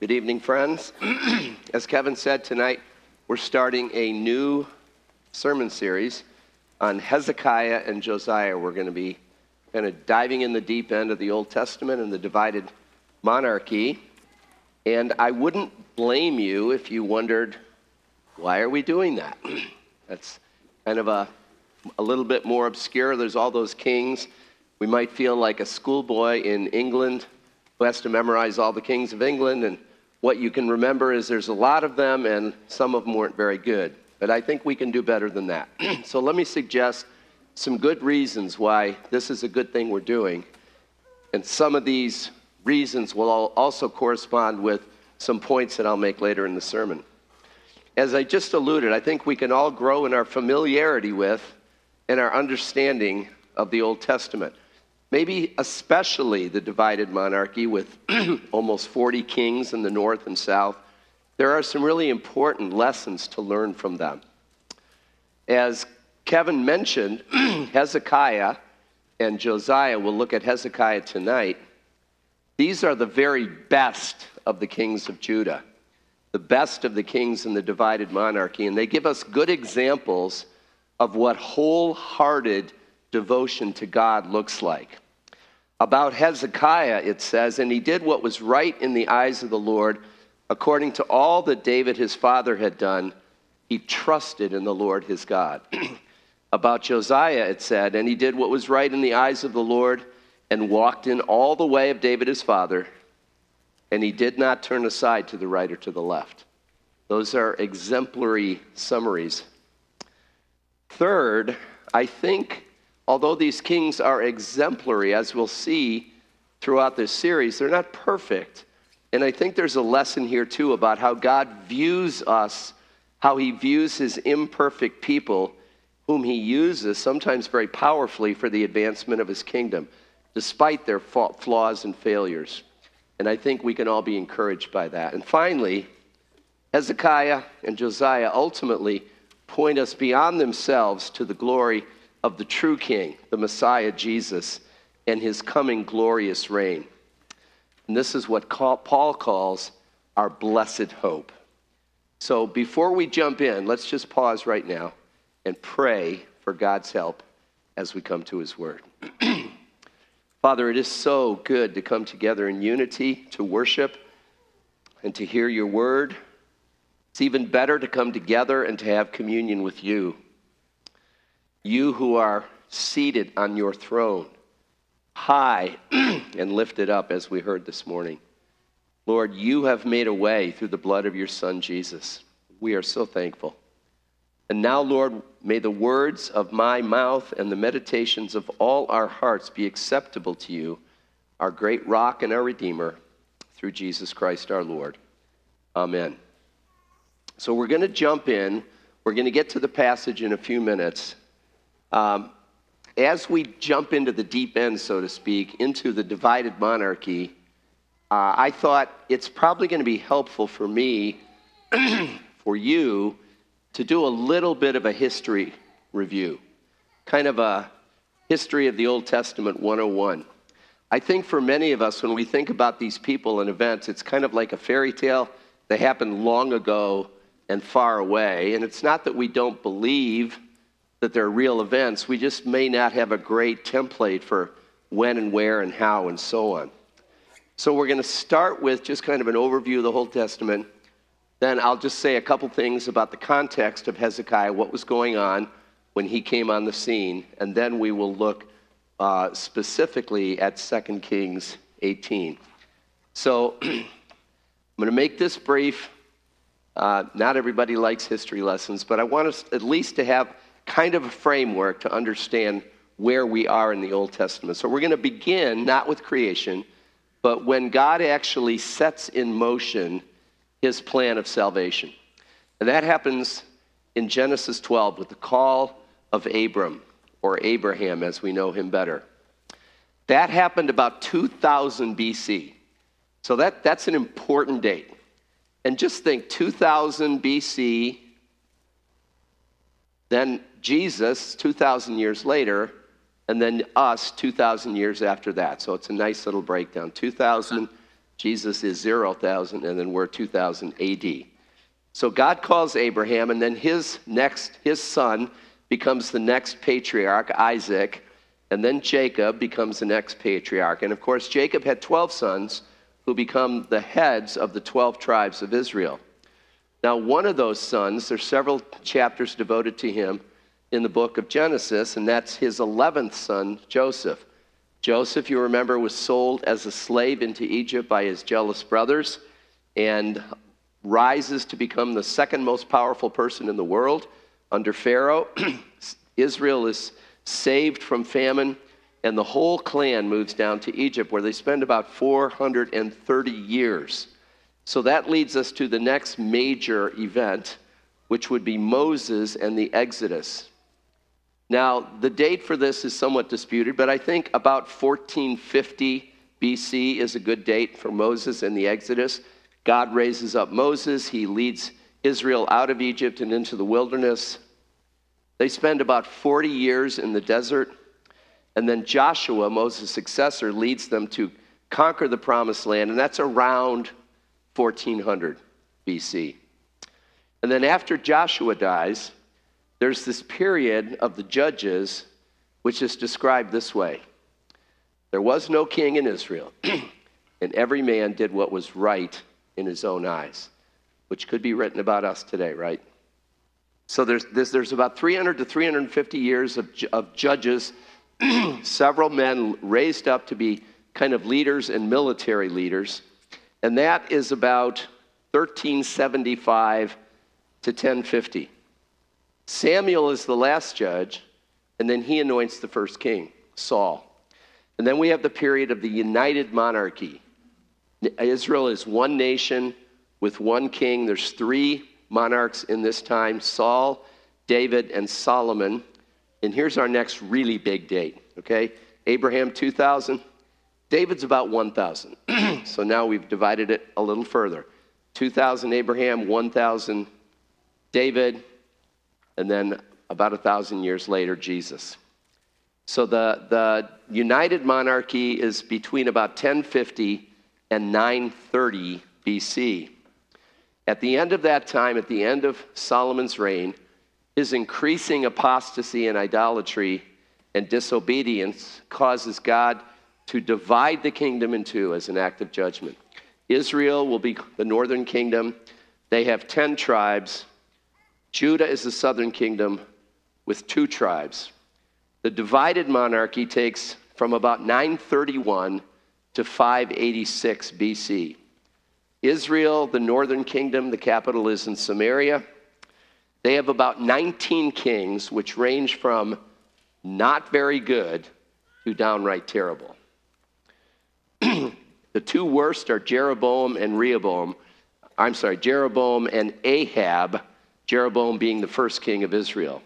Good evening, friends. As Kevin said tonight, we're starting a new sermon series on Hezekiah and Josiah. We're going to be kind of diving in the deep end of the Old Testament and the divided monarchy. And I wouldn't blame you if you wondered, why are we doing that? That's kind of a, a little bit more obscure. There's all those kings. We might feel like a schoolboy in England who has to memorize all the kings of England. And what you can remember is there's a lot of them, and some of them weren't very good. But I think we can do better than that. so let me suggest some good reasons why this is a good thing we're doing. And some of these reasons will also correspond with some points that I'll make later in the sermon. As I just alluded, I think we can all grow in our familiarity with and our understanding of the Old Testament maybe especially the divided monarchy with almost 40 kings in the north and south, there are some really important lessons to learn from them. As Kevin mentioned, Hezekiah and Josiah, we'll look at Hezekiah tonight. These are the very best of the kings of Judah, the best of the kings in the divided monarchy, and they give us good examples of what wholehearted devotion to God looks like. About Hezekiah, it says, and he did what was right in the eyes of the Lord, according to all that David his father had done. He trusted in the Lord his God. About Josiah, it said, and he did what was right in the eyes of the Lord and walked in all the way of David his father, and he did not turn aside to the right or to the left. Those are exemplary summaries. Third, I think although these kings are exemplary, as we'll see throughout this series, they're not perfect. And I think there's a lesson here, too, about how God views us, how he views his imperfect people, whom he uses sometimes very powerfully for the advancement of his kingdom, despite their flaws and failures. And I think we can all be encouraged by that. And finally, Hezekiah and Josiah ultimately point us beyond themselves to the glory of the true King, the Messiah Jesus, and his coming glorious reign. And this is what Paul calls our blessed hope. So before we jump in, let's just pause right now and pray for God's help as we come to his word. Father, it is so good to come together in unity to worship and to hear your word. It's even better to come together and to have communion with you you who are seated on your throne, high and lifted up, as we heard this morning. Lord, you have made a way through the blood of your Son, Jesus. We are so thankful. And now, Lord, may the words of my mouth and the meditations of all our hearts be acceptable to you, our great rock and our Redeemer, through Jesus Christ our Lord. Amen. So we're going to jump in. We're going to get to the passage in a few minutes. Um, as we jump into the deep end, so to speak, into the divided monarchy, uh, I thought it's probably going to be helpful for me, for you, to do a little bit of a history review, kind of a history of the Old Testament 101. I think for many of us, when we think about these people and events, it's kind of like a fairy tale. They happened long ago and far away. And it's not that we don't believe that they're real events. We just may not have a great template for when and where and how and so on. So we're going to start with just kind of an overview of the whole Testament. Then I'll just say a couple things about the context of Hezekiah, what was going on when he came on the scene, and then we will look uh, specifically at 2 Kings 18. So I'm going to make this brief. Uh, not everybody likes history lessons, but I want us at least to have kind of a framework to understand where we are in the Old Testament. So we're going to begin not with creation, but when God actually sets in motion his plan of salvation. And that happens in Genesis 12 with the call of Abram, or Abraham as we know him better. That happened about 2000 BC. So that, that's an important date. And just think 2000 BC, then Jesus 2,000 years later, and then us 2,000 years after that. So it's a nice little breakdown 2,000 Jesus is 0,000, and then we're 2000 AD. So God calls Abraham, and then his next, his son becomes the next patriarch, Isaac, and then Jacob becomes the next patriarch. And of course, Jacob had 12 sons who become the heads of the 12 tribes of Israel. Now, one of those sons, there's several chapters devoted to him in the book of Genesis, and that's his 11th son, Joseph. Joseph, you remember, was sold as a slave into Egypt by his jealous brothers and rises to become the second most powerful person in the world under Pharaoh. Israel is saved from famine, and the whole clan moves down to Egypt, where they spend about 430 years. So that leads us to the next major event, which would be Moses and the Exodus. Now, the date for this is somewhat disputed, but I think about 1450 BC is a good date for Moses and the Exodus. God raises up Moses, he leads Israel out of Egypt and into the wilderness. They spend about 40 years in the desert, and then Joshua, Moses' successor, leads them to conquer the promised land, and that's around 1400 BC. And then after Joshua dies, there's this period of the judges which is described this way There was no king in Israel, and every man did what was right in his own eyes, which could be written about us today, right? So there's, there's, there's about 300 to 350 years of, of judges, several men raised up to be kind of leaders and military leaders. And that is about 1375 to 1050. Samuel is the last judge, and then he anoints the first king, Saul. And then we have the period of the united monarchy. Israel is one nation with one king. There's three monarchs in this time Saul, David, and Solomon. And here's our next really big date, okay? Abraham 2000, David's about 1000. so now we've divided it a little further 2000 Abraham, 1000 David, and then about a thousand years later, Jesus. So the, the united monarchy is between about 1050 and 930 BC. At the end of that time, at the end of Solomon's reign, his increasing apostasy and idolatry and disobedience causes God to divide the kingdom in two as an act of judgment. Israel will be the northern kingdom. They have 10 tribes. Judah is the southern kingdom with two tribes. The divided monarchy takes from about 931 to 586 BC. Israel, the northern kingdom, the capital is in Samaria. They have about 19 kings, which range from not very good to downright terrible. the two worst are Jeroboam and Rehoboam. I'm sorry, Jeroboam and Ahab, Jeroboam being the first king of Israel.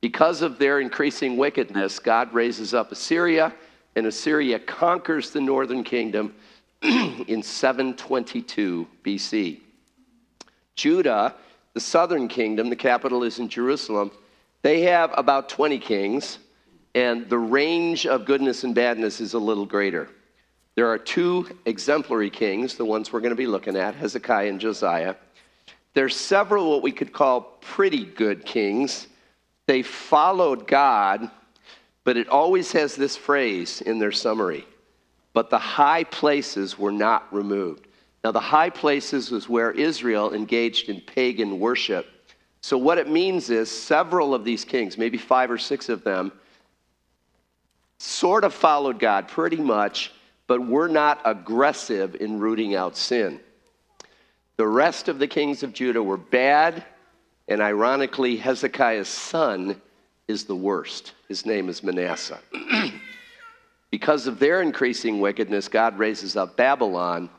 Because of their increasing wickedness, God raises up Assyria, and Assyria conquers the northern kingdom in 722 BC. Judah, the southern kingdom, the capital is in Jerusalem, they have about 20 kings, and the range of goodness and badness is a little greater. There are two exemplary kings, the ones we're going to be looking at Hezekiah and Josiah. There's several what we could call pretty good kings. They followed God, but it always has this phrase in their summary but the high places were not removed. Now, the high places was where Israel engaged in pagan worship. So, what it means is several of these kings, maybe five or six of them, sort of followed God pretty much, but were not aggressive in rooting out sin. The rest of the kings of Judah were bad, and ironically, Hezekiah's son is the worst. His name is Manasseh. Because of their increasing wickedness, God raises up Babylon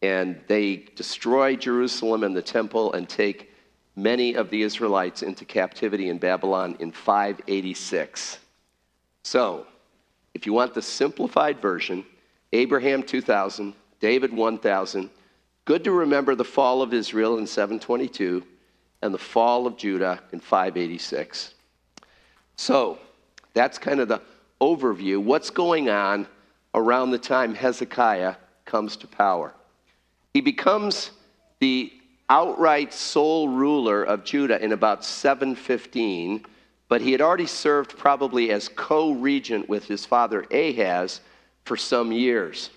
and they destroy Jerusalem and the temple and take many of the Israelites into captivity in Babylon in 586. So, if you want the simplified version, Abraham 2000, David 1000, good to remember the fall of Israel in 722 and the fall of Judah in 586. So, that's kind of the overview what's going on around the time Hezekiah comes to power. He becomes the outright sole ruler of Judah in about 715, but he had already served probably as co regent with his father Ahaz for some years.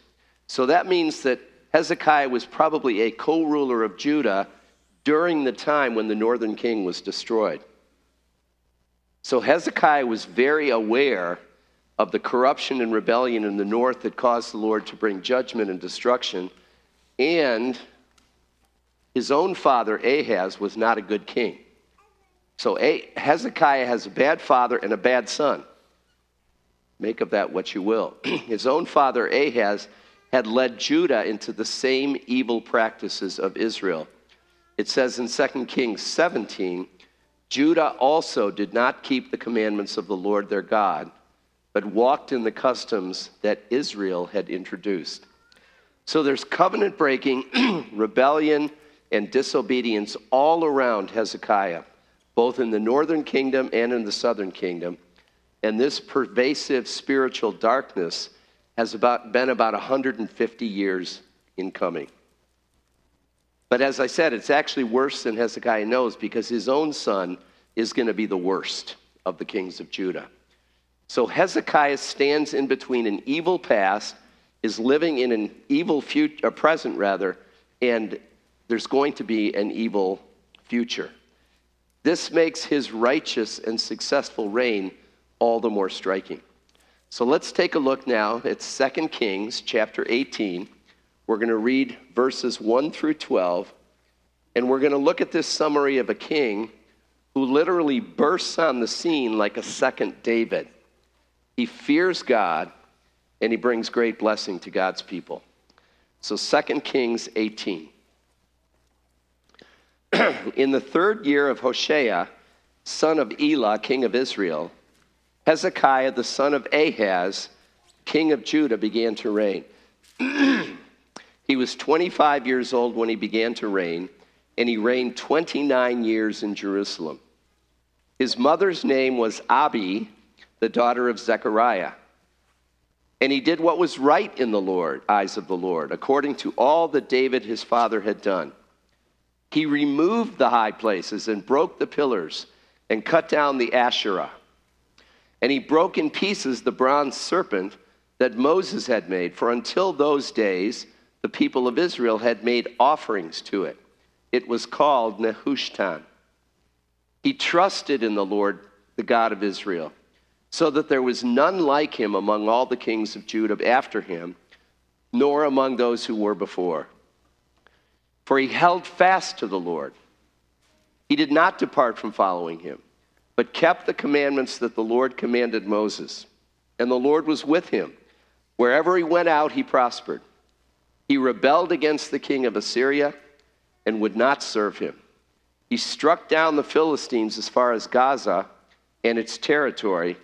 So that means that Hezekiah was probably a co ruler of Judah during the time when the northern king was destroyed. So Hezekiah was very aware of the corruption and rebellion in the north that caused the Lord to bring judgment and destruction. And his own father, Ahaz, was not a good king. So Hezekiah has a bad father and a bad son. Make of that what you will. his own father, Ahaz, had led Judah into the same evil practices of Israel. It says in 2 Kings 17 Judah also did not keep the commandments of the Lord their God but walked in the customs that Israel had introduced. So there's covenant breaking, rebellion, and disobedience all around Hezekiah, both in the northern kingdom and in the southern kingdom. And this pervasive spiritual darkness has about, been about 150 years in coming. But as I said, it's actually worse than Hezekiah knows because his own son is going to be the worst of the kings of Judah. So Hezekiah stands in between an evil past, is living in an evil future, uh, a present rather, and there's going to be an evil future. This makes his righteous and successful reign all the more striking. So let's take a look now at 2 Kings chapter 18. We're going to read verses 1 through 12, and we're going to look at this summary of a king who literally bursts on the scene like a second David. He fears God and he brings great blessing to God's people. So 2 Kings 18. In the third year of Hoshea, son of Elah, king of Israel, Hezekiah, the son of Ahaz, king of Judah, began to reign. he was 25 years old when he began to reign, and he reigned 29 years in Jerusalem. His mother's name was Abi, the daughter of Zechariah. And he did what was right in the Lord, eyes of the Lord, according to all that David his father had done. He removed the high places and broke the pillars and cut down the Asherah. And he broke in pieces the bronze serpent that Moses had made, for until those days the people of Israel had made offerings to it. It was called Nehushtan. He trusted in the Lord, the God of Israel so that there was none like him among all the kings of Judah after him, nor among those who were before. For he held fast to the Lord. He did not depart from following him, but kept the commandments that the Lord commanded Moses. And the Lord was with him. Wherever he went out, he prospered. He rebelled against the king of Assyria and would not serve him. He struck down the Philistines as far as Gaza and its territory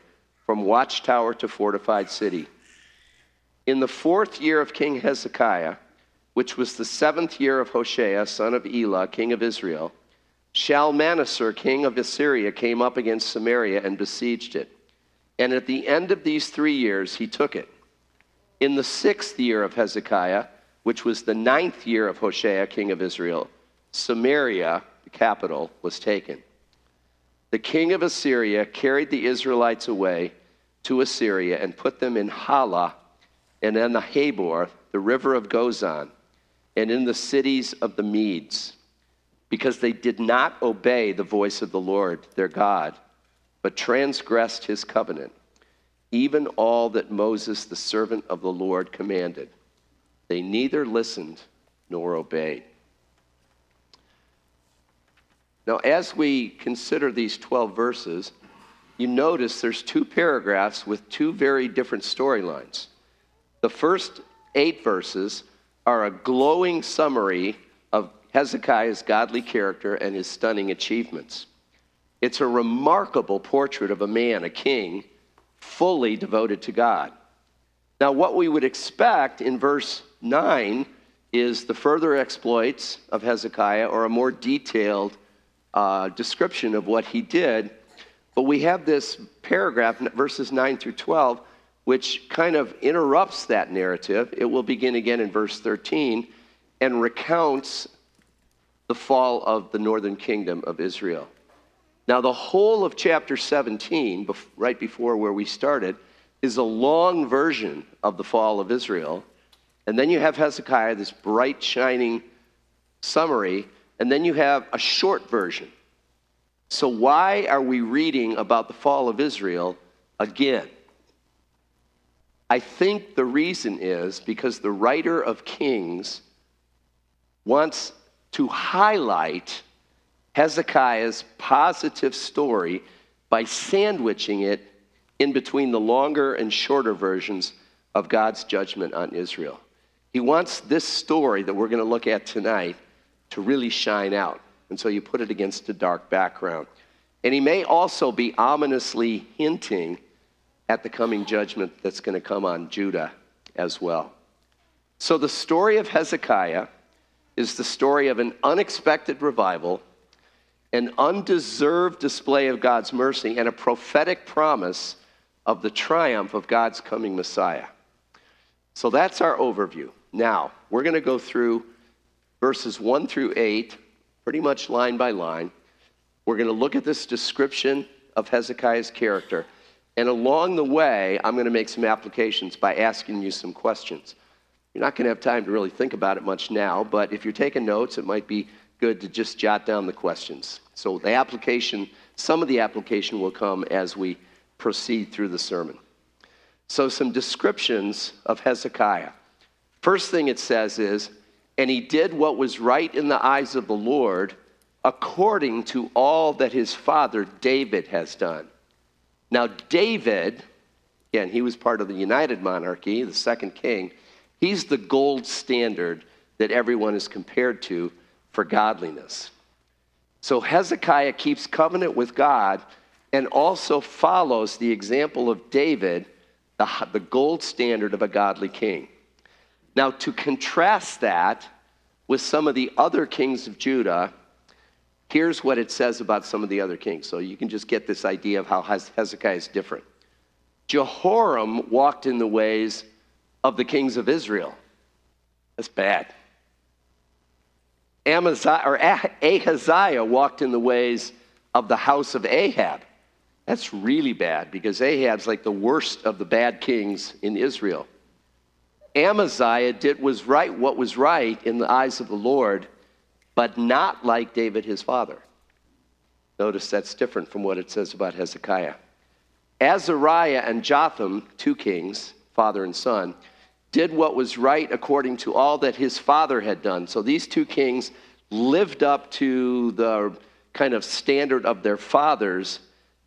from watchtower to fortified city. In the fourth year of King Hezekiah, which was the seventh year of Hoshea, son of Elah, king of Israel, Shalmaneser, king of Assyria, came up against Samaria and besieged it. And at the end of these three years, he took it. In the sixth year of Hezekiah, which was the ninth year of Hoshea, king of Israel, Samaria, the capital, was taken the king of Assyria carried the Israelites away to Assyria and put them in Halah and in the Habor, the river of Gozan, and in the cities of the Medes, because they did not obey the voice of the Lord their God, but transgressed his covenant, even all that Moses, the servant of the Lord, commanded. They neither listened nor obeyed. Now, as we consider these 12 verses, you notice there's two paragraphs with two very different storylines. The first eight verses are a glowing summary Hezekiah's godly character and his stunning achievements. It's a remarkable portrait of a man, a king, fully devoted to God. Now, what we would expect in verse 9 is the further exploits of Hezekiah or a more detailed uh, description of what he did. But we have this paragraph, verses 9 through 12, which kind of interrupts that narrative. It will begin again in verse 13 and recounts the fall of the northern kingdom of Israel. Now, the whole of chapter 17, right before where we started, is a long version of the fall of Israel. And then you have Hezekiah, this bright, shining summary, and then you have a short version. So, why are we reading about the fall of Israel again? I think the reason is because the writer of Kings wants to highlight Hezekiah's positive story by sandwiching it in between the longer and shorter versions of God's judgment on Israel. He wants this story that we're going to look at tonight to really shine out. And so you put it against a dark background. And he may also be ominously hinting at the coming judgment that's going to come on Judah as well. So the story of Hezekiah is the story of an unexpected revival, an undeserved display of God's mercy, and a prophetic promise of the triumph of God's coming Messiah. So that's our overview. Now, we're going to go through verses 1 through 8, pretty much line by line. We're going to look at this description of Hezekiah's character. And along the way, I'm going to make some applications by asking you some questions. You're not going to have time to really think about it much now, but if you're taking notes, it might be good to just jot down the questions. So the application, some of the application will come as we proceed through the sermon. So, some descriptions of Hezekiah. First thing it says is, and he did what was right in the eyes of the Lord according to all that his father David has done. Now, David, again, he was part of the United Monarchy, the second king. He's the gold standard that everyone is compared to for godliness. So Hezekiah keeps covenant with God and also follows the example of David, the, the gold standard of a godly king. Now, to contrast that with some of the other kings of Judah, here's what it says about some of the other kings. So you can just get this idea of how Hezekiah is different. Jehoram walked in the ways of the kings of Israel. That's bad. Amaziah, or ah-, Ahaziah walked in the ways of the house of Ahab. That's really bad because Ahab's like the worst of the bad kings in Israel. Amaziah did was right what was right in the eyes of the Lord, but not like David his father. Notice that's different from what it says about Hezekiah. Azariah and Jotham, two kings, father and son, did what was right according to all that his father had done. So these two kings lived up to the kind of standard of their fathers.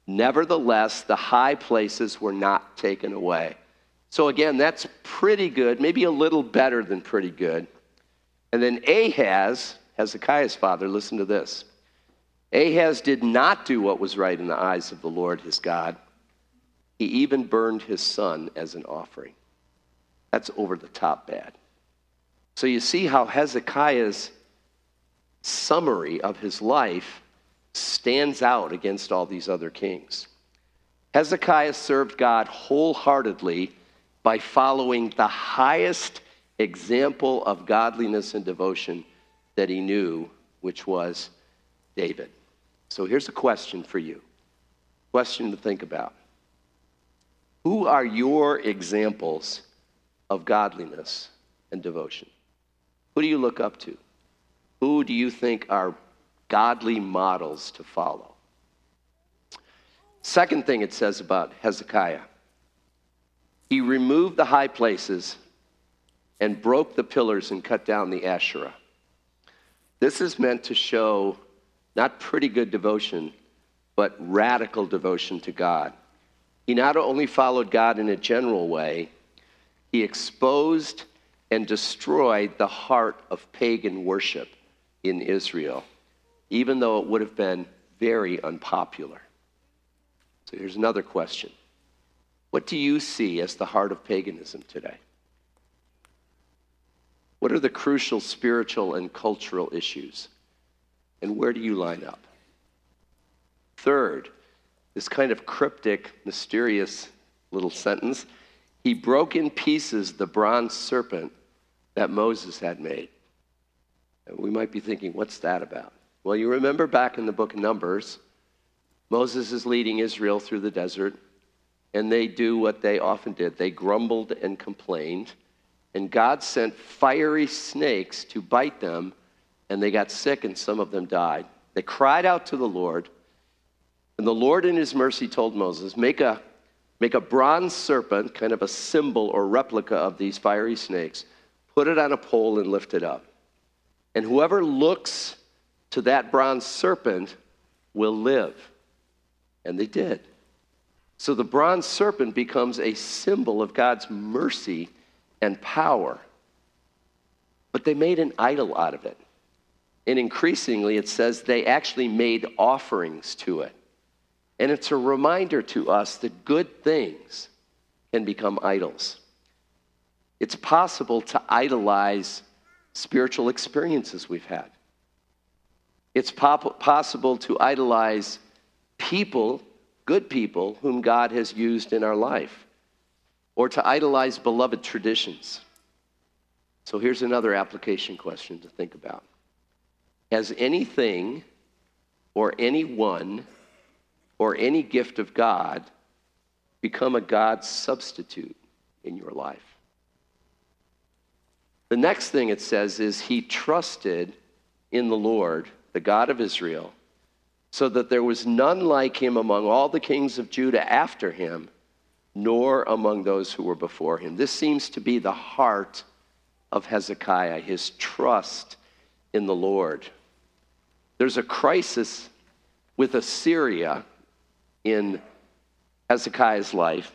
Nevertheless, the high places were not taken away. So again, that's pretty good, maybe a little better than pretty good. And then Ahaz, Hezekiah's father, listen to this. Ahaz did not do what was right in the eyes of the Lord his God. He even burned his son as an offering. That's over the top bad. So you see how Hezekiah's summary of his life stands out against all these other kings. Hezekiah served God wholeheartedly by following the highest example of godliness and devotion that he knew, which was David. So here's a question for you. Question to think about. Who are your examples of godliness and devotion? Who do you look up to? Who do you think are godly models to follow? Second thing it says about Hezekiah he removed the high places and broke the pillars and cut down the Asherah. This is meant to show not pretty good devotion, but radical devotion to God. He not only followed God in a general way, he exposed and destroyed the heart of pagan worship in Israel, even though it would have been very unpopular. So here's another question What do you see as the heart of paganism today? What are the crucial spiritual and cultural issues? And where do you line up? Third, this kind of cryptic, mysterious little sentence he broke in pieces the bronze serpent that Moses had made. And we might be thinking, what's that about? Well, you remember back in the book of Numbers, Moses is leading Israel through the desert, and they do what they often did they grumbled and complained, and God sent fiery snakes to bite them, and they got sick, and some of them died. They cried out to the Lord, and the Lord, in his mercy, told Moses, Make a Make a bronze serpent, kind of a symbol or replica of these fiery snakes, put it on a pole and lift it up. And whoever looks to that bronze serpent will live. And they did. So the bronze serpent becomes a symbol of God's mercy and power. But they made an idol out of it. And increasingly, it says they actually made offerings to it. And it's a reminder to us that good things can become idols. It's possible to idolize spiritual experiences we've had. It's possible to idolize people, good people, whom God has used in our life, or to idolize beloved traditions. So here's another application question to think about Has anything or anyone or any gift of God become a God substitute in your life. The next thing it says is he trusted in the Lord, the God of Israel, so that there was none like him among all the kings of Judah after him, nor among those who were before him. This seems to be the heart of Hezekiah, his trust in the Lord. There's a crisis with Assyria in Hezekiah's life.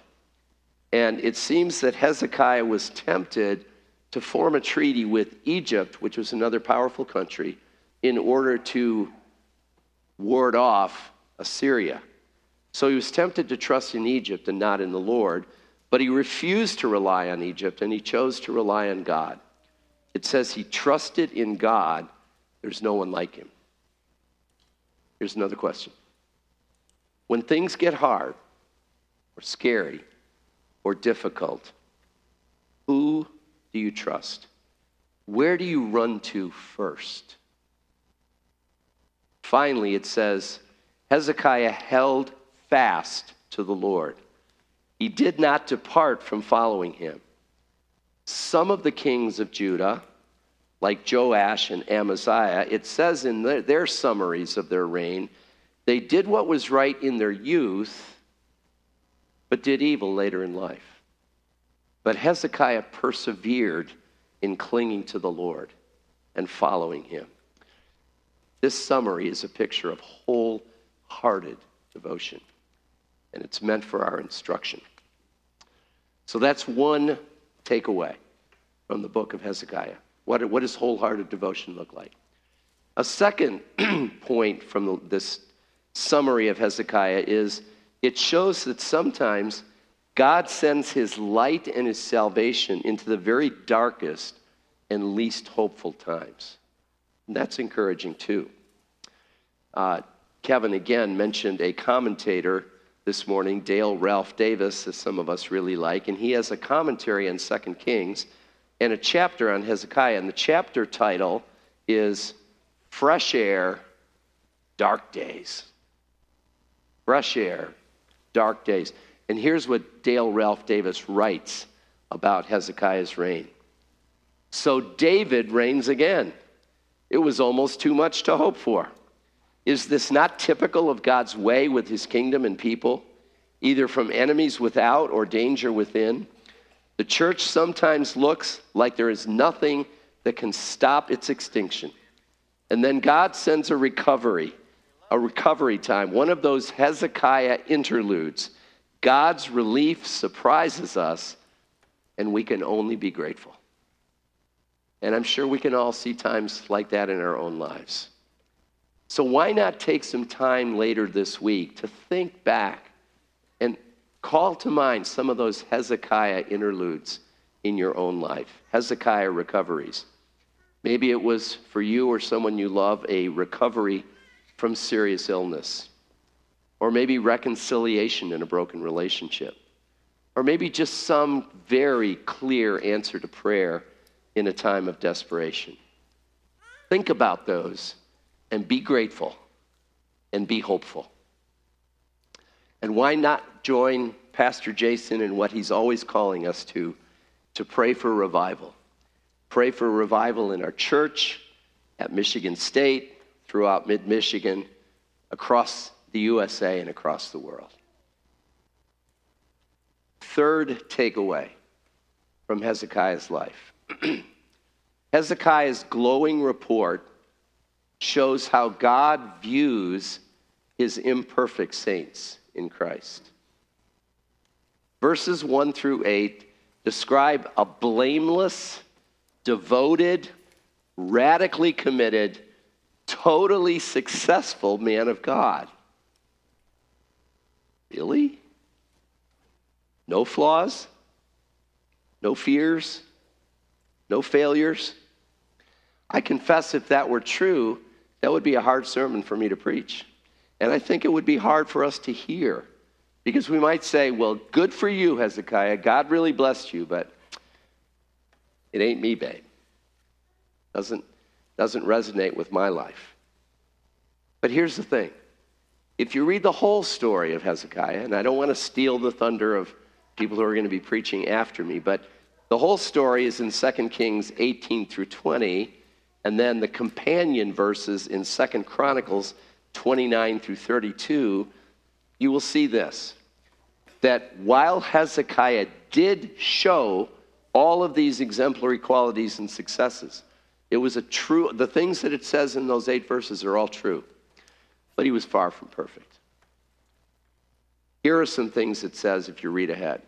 And it seems that Hezekiah was tempted to form a treaty with Egypt, which was another powerful country, in order to ward off Assyria. So he was tempted to trust in Egypt and not in the Lord, but he refused to rely on Egypt and he chose to rely on God. It says he trusted in God. There's no one like him. Here's another question when things get hard or scary or difficult, who do you trust? Where do you run to first? Finally, it says Hezekiah held fast to the Lord. He did not depart from following him. Some of the kings of Judah, like Joash and Amaziah, it says in their, summaries of their reign, they did what was right in their youth, but did evil later in life. But Hezekiah persevered in clinging to the Lord and following him. This summary is a picture of wholehearted devotion, and it's meant for our instruction. So that's one takeaway from the book of Hezekiah. What, what does wholehearted devotion look like? A second point from the, this summary of Hezekiah is it shows that sometimes God sends his light and his salvation into the very darkest and least hopeful times. And that's encouraging too. Uh, Kevin again mentioned a commentator this morning, Dale Ralph Davis, as some of us really like, and he has a commentary on Second Kings and a chapter on Hezekiah. And the chapter title is Fresh Air, Dark Days fresh air, dark days. And here's what Dale Ralph Davis writes about Hezekiah's reign. So David reigns again. It was almost too much to hope for. Is this not typical of God's way with his kingdom and people, either from enemies without or danger within? The church sometimes looks like there is nothing that can stop its extinction. And then God sends a recovery a recovery time, one of those Hezekiah interludes. God's relief surprises us, and we can only be grateful. And I'm sure we can all see times like that in our own lives. So, why not take some time later this week to think back and call to mind some of those Hezekiah interludes in your own life? Hezekiah recoveries. Maybe it was for you or someone you love a recovery from serious illness, or maybe reconciliation in a broken relationship, or maybe just some very clear answer to prayer in a time of desperation. Think about those and be grateful and be hopeful. And why not join Pastor Jason in what he's always calling us to, to pray for revival? Pray for revival in our church, at Michigan State, throughout mid Michigan, across the USA, and across the world. Third takeaway from Hezekiah's life Hezekiah's glowing report shows how God views his imperfect saints in Christ. Verses 1 through 8 describe a blameless, devoted, radically committed, totally successful man of God. Really? No flaws? No fears? No failures? I confess if that were true, that would be a hard sermon for me to preach. And I think it would be hard for us to hear because we might say, well, good for you, Hezekiah. God really blessed you, but it ain't me, babe. Doesn't, doesn't resonate with my life. But here's the thing if you read the whole story of Hezekiah, and I don't want to steal the thunder of people who are going to be preaching after me, but the whole story is in 2 Kings 18 through 20, and then the companion verses in 2 Chronicles 29 through 32, you will see this that while Hezekiah did show all of these exemplary qualities and successes, it was a true, the things that it says in those eight verses are all true, but he was far from perfect. Here are some things it says if you read ahead.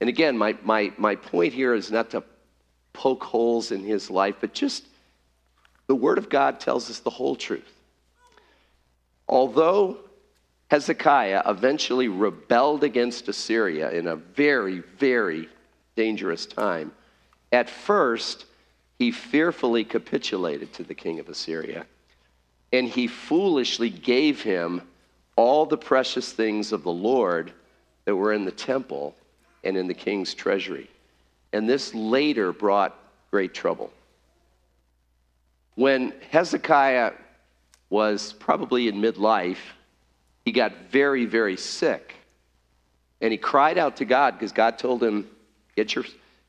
And again, my, my, my point here is not to poke holes in his life, but just the Word of God tells us the whole truth. Although Hezekiah eventually rebelled against Assyria in a very, very dangerous time, at first he fearfully capitulated to the king of Assyria, and he foolishly gave him all the precious things of the Lord that were in the temple and in the king's treasury. And this later brought great trouble. When Hezekiah was probably in midlife, he got very, very sick. And he cried out to God because God told him, get your,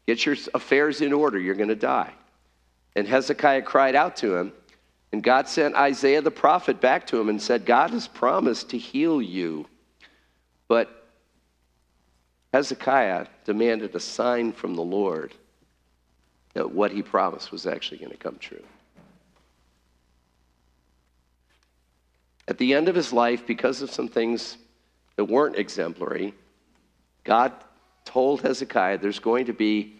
get your affairs in order, you're going to die. And Hezekiah cried out to him, and God sent Isaiah the prophet back to him and said, God has promised to heal you. But Hezekiah demanded a sign from the Lord that what he promised was actually going to come true. At the end of his life, because of some things that weren't exemplary, God told Hezekiah there's going to be,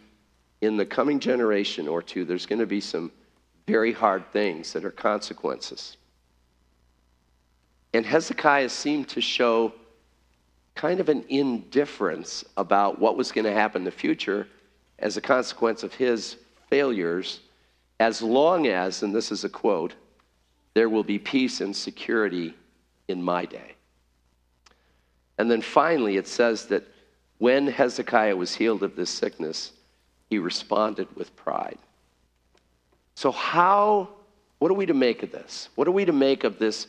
in the coming generation or two, there's going to be some very hard things that are consequences. And Hezekiah seemed to show kind of an indifference about what was going to happen in the future as a consequence of his failures, as long as, and this is a quote, there will be peace and security in my day. And then finally, it says that when Hezekiah was healed of this sickness, he responded with pride. So, how, what are we to make of this? What are we to make of this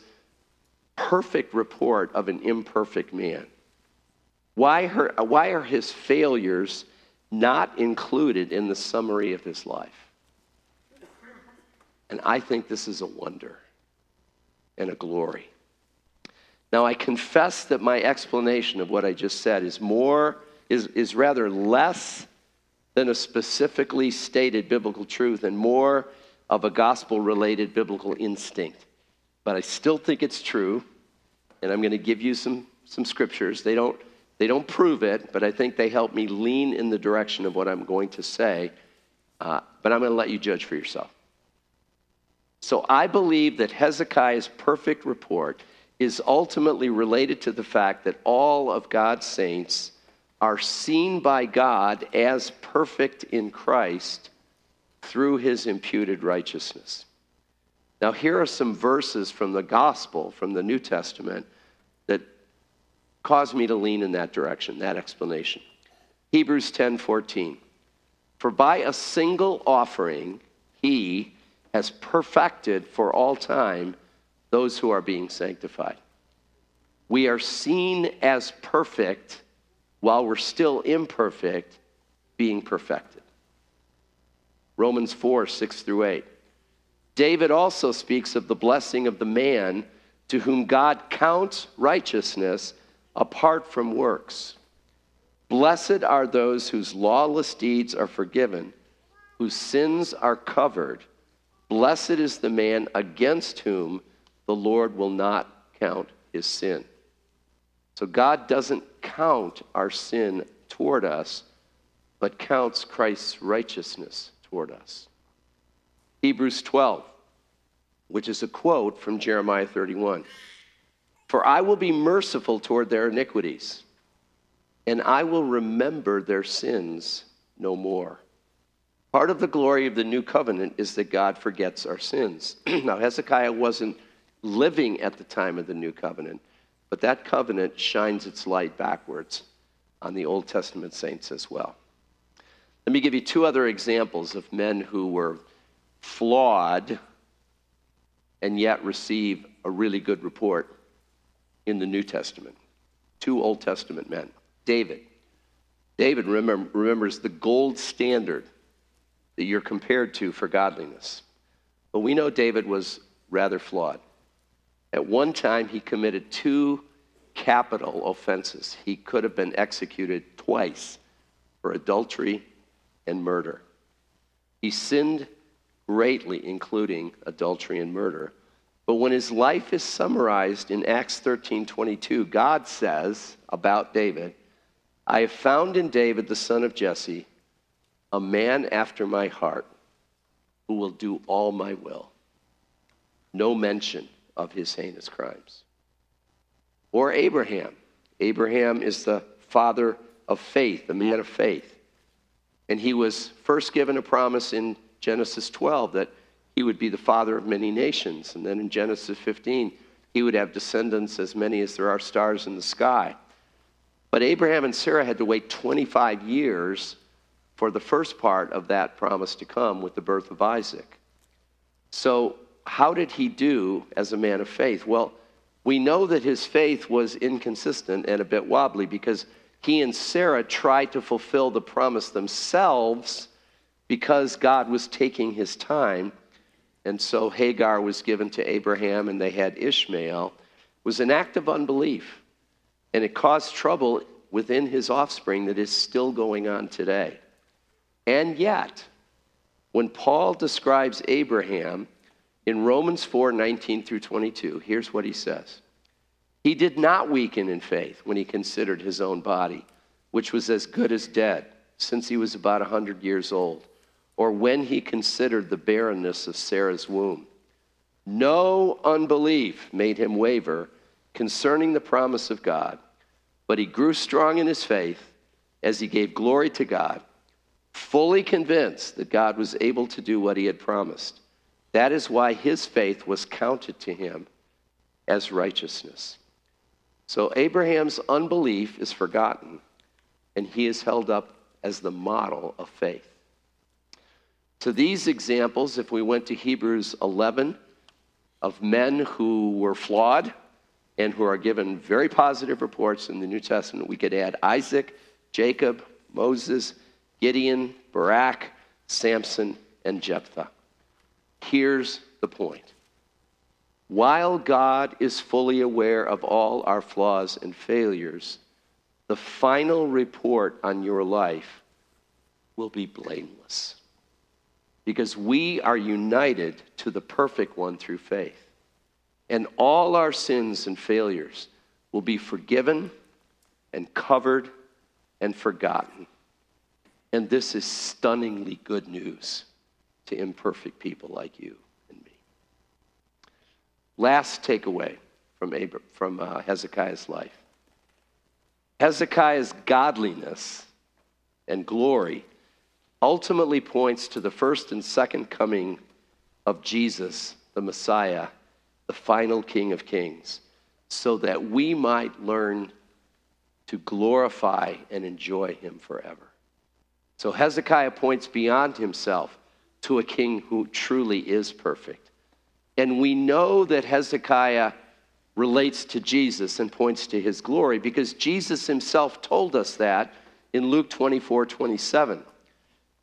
perfect report of an imperfect man? Why, her, why are his failures not included in the summary of his life? And I think this is a wonder and a glory. Now, I confess that my explanation of what I just said is more, is, is rather less than a specifically stated biblical truth and more of a gospel related biblical instinct. But I still think it's true, and I'm going to give you some, some scriptures. They don't, they don't prove it, but I think they help me lean in the direction of what I'm going to say. Uh, but I'm going to let you judge for yourself. So I believe that Hezekiah's perfect report is ultimately related to the fact that all of God's saints are seen by God as perfect in Christ through his imputed righteousness. Now, here are some verses from the gospel, from the New Testament, that cause me to lean in that direction, that explanation. Hebrews 10:14. For by a single offering he has perfected for all time those who are being sanctified. We are seen as perfect while we're still imperfect, being perfected. Romans 4 6 through 8. David also speaks of the blessing of the man to whom God counts righteousness apart from works. Blessed are those whose lawless deeds are forgiven, whose sins are covered. Blessed is the man against whom the Lord will not count his sin. So God doesn't count our sin toward us, but counts Christ's righteousness toward us. Hebrews 12, which is a quote from Jeremiah 31. For I will be merciful toward their iniquities, and I will remember their sins no more. Part of the glory of the new covenant is that God forgets our sins. now, Hezekiah wasn't living at the time of the new covenant, but that covenant shines its light backwards on the Old Testament saints as well. Let me give you two other examples of men who were flawed and yet receive a really good report in the New Testament. Two Old Testament men. David. David remember, remembers the gold standard that you're compared to for godliness. But we know David was rather flawed. At one time, he committed two capital offenses. He could have been executed twice for adultery and murder. He sinned greatly, including adultery and murder. But when his life is summarized in Acts 13 22, God says about David, I have found in David, the son of Jesse, a man after my heart who will do all my will. No mention of his heinous crimes. Or Abraham. Abraham is the father of faith, the man of faith. And he was first given a promise in Genesis 12 that he would be the father of many nations. And then in Genesis 15, he would have descendants as many as there are stars in the sky. But Abraham and Sarah had to wait 25 years for the first part of that promise to come with the birth of Isaac. So, how did he do as a man of faith? Well, we know that his faith was inconsistent and a bit wobbly because he and Sarah tried to fulfill the promise themselves because God was taking his time. And so Hagar was given to Abraham and they had Ishmael. It was an act of unbelief. And it caused trouble within his offspring that is still going on today. And yet, when Paul describes Abraham in Romans 4 19 through 22, here's what he says He did not weaken in faith when he considered his own body, which was as good as dead, since he was about a 100 years old, or when he considered the barrenness of Sarah's womb. No unbelief made him waver concerning the promise of God, but he grew strong in his faith as he gave glory to God, fully convinced that God was able to do what he had promised. That is why his faith was counted to him as righteousness. So Abraham's unbelief is forgotten, and he is held up as the model of faith. To these examples, if we went to Hebrews 11 of men who were flawed and who are given very positive reports in the New Testament, we could add Isaac, Jacob, Moses, Gideon, Barak, Samson, and Jephthah. Here's the point. While God is fully aware of all our flaws and failures, the final report on your life will be blameless. Because we are united to the perfect one through faith. And all our sins and failures will be forgiven and covered and forgotten. And this is stunningly good news to imperfect people like you and me. Last takeaway from, from uh, Hezekiah's life Hezekiah's godliness and glory ultimately points to the first and second coming of Jesus, the Messiah, the final King of Kings, so that we might learn to glorify and enjoy him forever. So Hezekiah points beyond himself to a king who truly is perfect. And we know that Hezekiah relates to Jesus and points to his glory because Jesus himself told us that in Luke 24 27.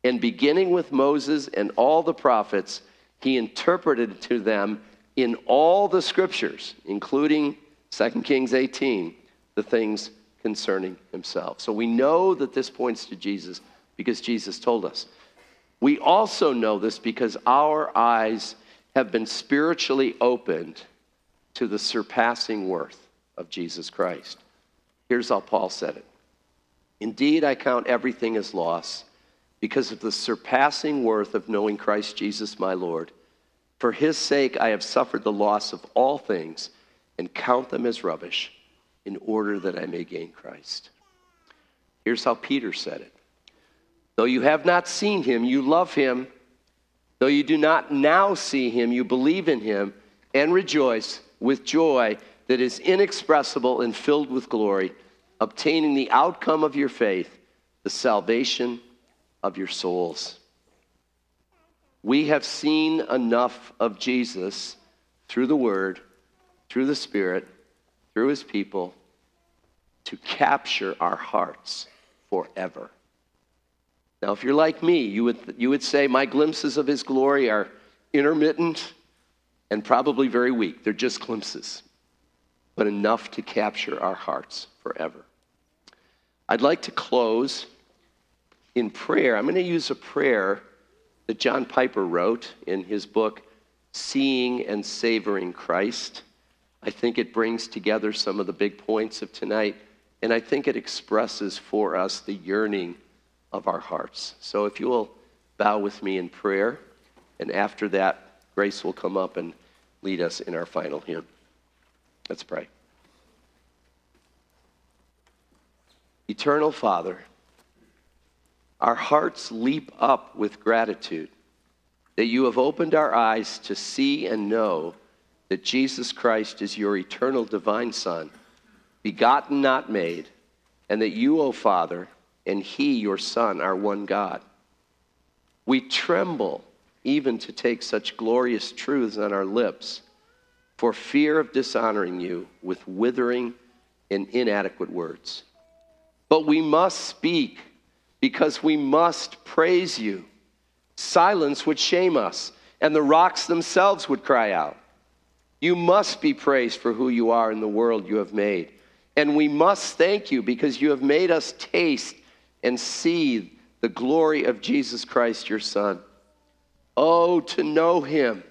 And beginning with Moses and all the prophets, he interpreted to them in all the scriptures, including 2 Kings 18, the things concerning himself. So we know that this points to Jesus because Jesus told us. We also know this because our eyes have been spiritually opened to the surpassing worth of Jesus Christ. Here's how Paul said it Indeed, I count everything as loss because of the surpassing worth of knowing Christ Jesus my Lord. For his sake, I have suffered the loss of all things and count them as rubbish in order that I may gain Christ. Here's how Peter said it Though you have not seen him, you love him. Though you do not now see him, you believe in him and rejoice with joy that is inexpressible and filled with glory, obtaining the outcome of your faith, the salvation of your souls. We have seen enough of Jesus through the Word, through the Spirit, through His people, to capture our hearts forever. Now, if you're like me, you would, you would say my glimpses of His glory are intermittent and probably very weak. They're just glimpses, but enough to capture our hearts forever. I'd like to close in prayer. I'm going to use a prayer that John Piper wrote in his book, Seeing and Savoring Christ. I think it brings together some of the big points of tonight, and I think it expresses for us the yearning of our hearts. So if you will bow with me in prayer, and after that, Grace will come up and lead us in our final hymn. Let's pray. Eternal Father, our hearts leap up with gratitude that you have opened our eyes to see and know that Jesus Christ is your eternal divine Son, begotten, not made, and that you, O Father, and He, your Son, are one God. We tremble even to take such glorious truths on our lips for fear of dishonoring you with withering and inadequate words. But we must speak because we must praise you. Silence would shame us, and the rocks themselves would cry out. You must be praised for who you are in the world you have made. And we must thank you because you have made us taste and see the glory of Jesus Christ, your Son. Oh, to know him.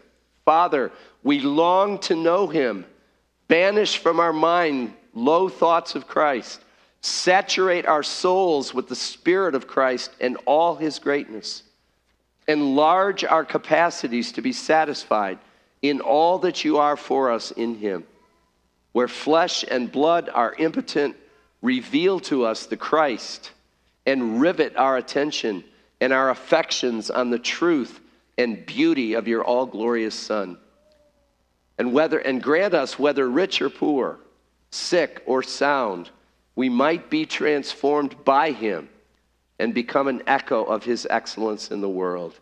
Father, we long to know him. Banish from our mind low thoughts of Christ. Saturate our souls with the Spirit of Christ and all his greatness. Enlarge our capacities to be satisfied in all that you are for us in him. Where flesh and blood are impotent, reveal to us the Christ and rivet our attention and our affections on the truth and beauty of your all glorious Son. And whether and grant us whether rich or poor, sick or sound, we might be transformed by him and become an echo of his excellence in the world.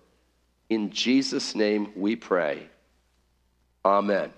In Jesus' name we pray. Amen.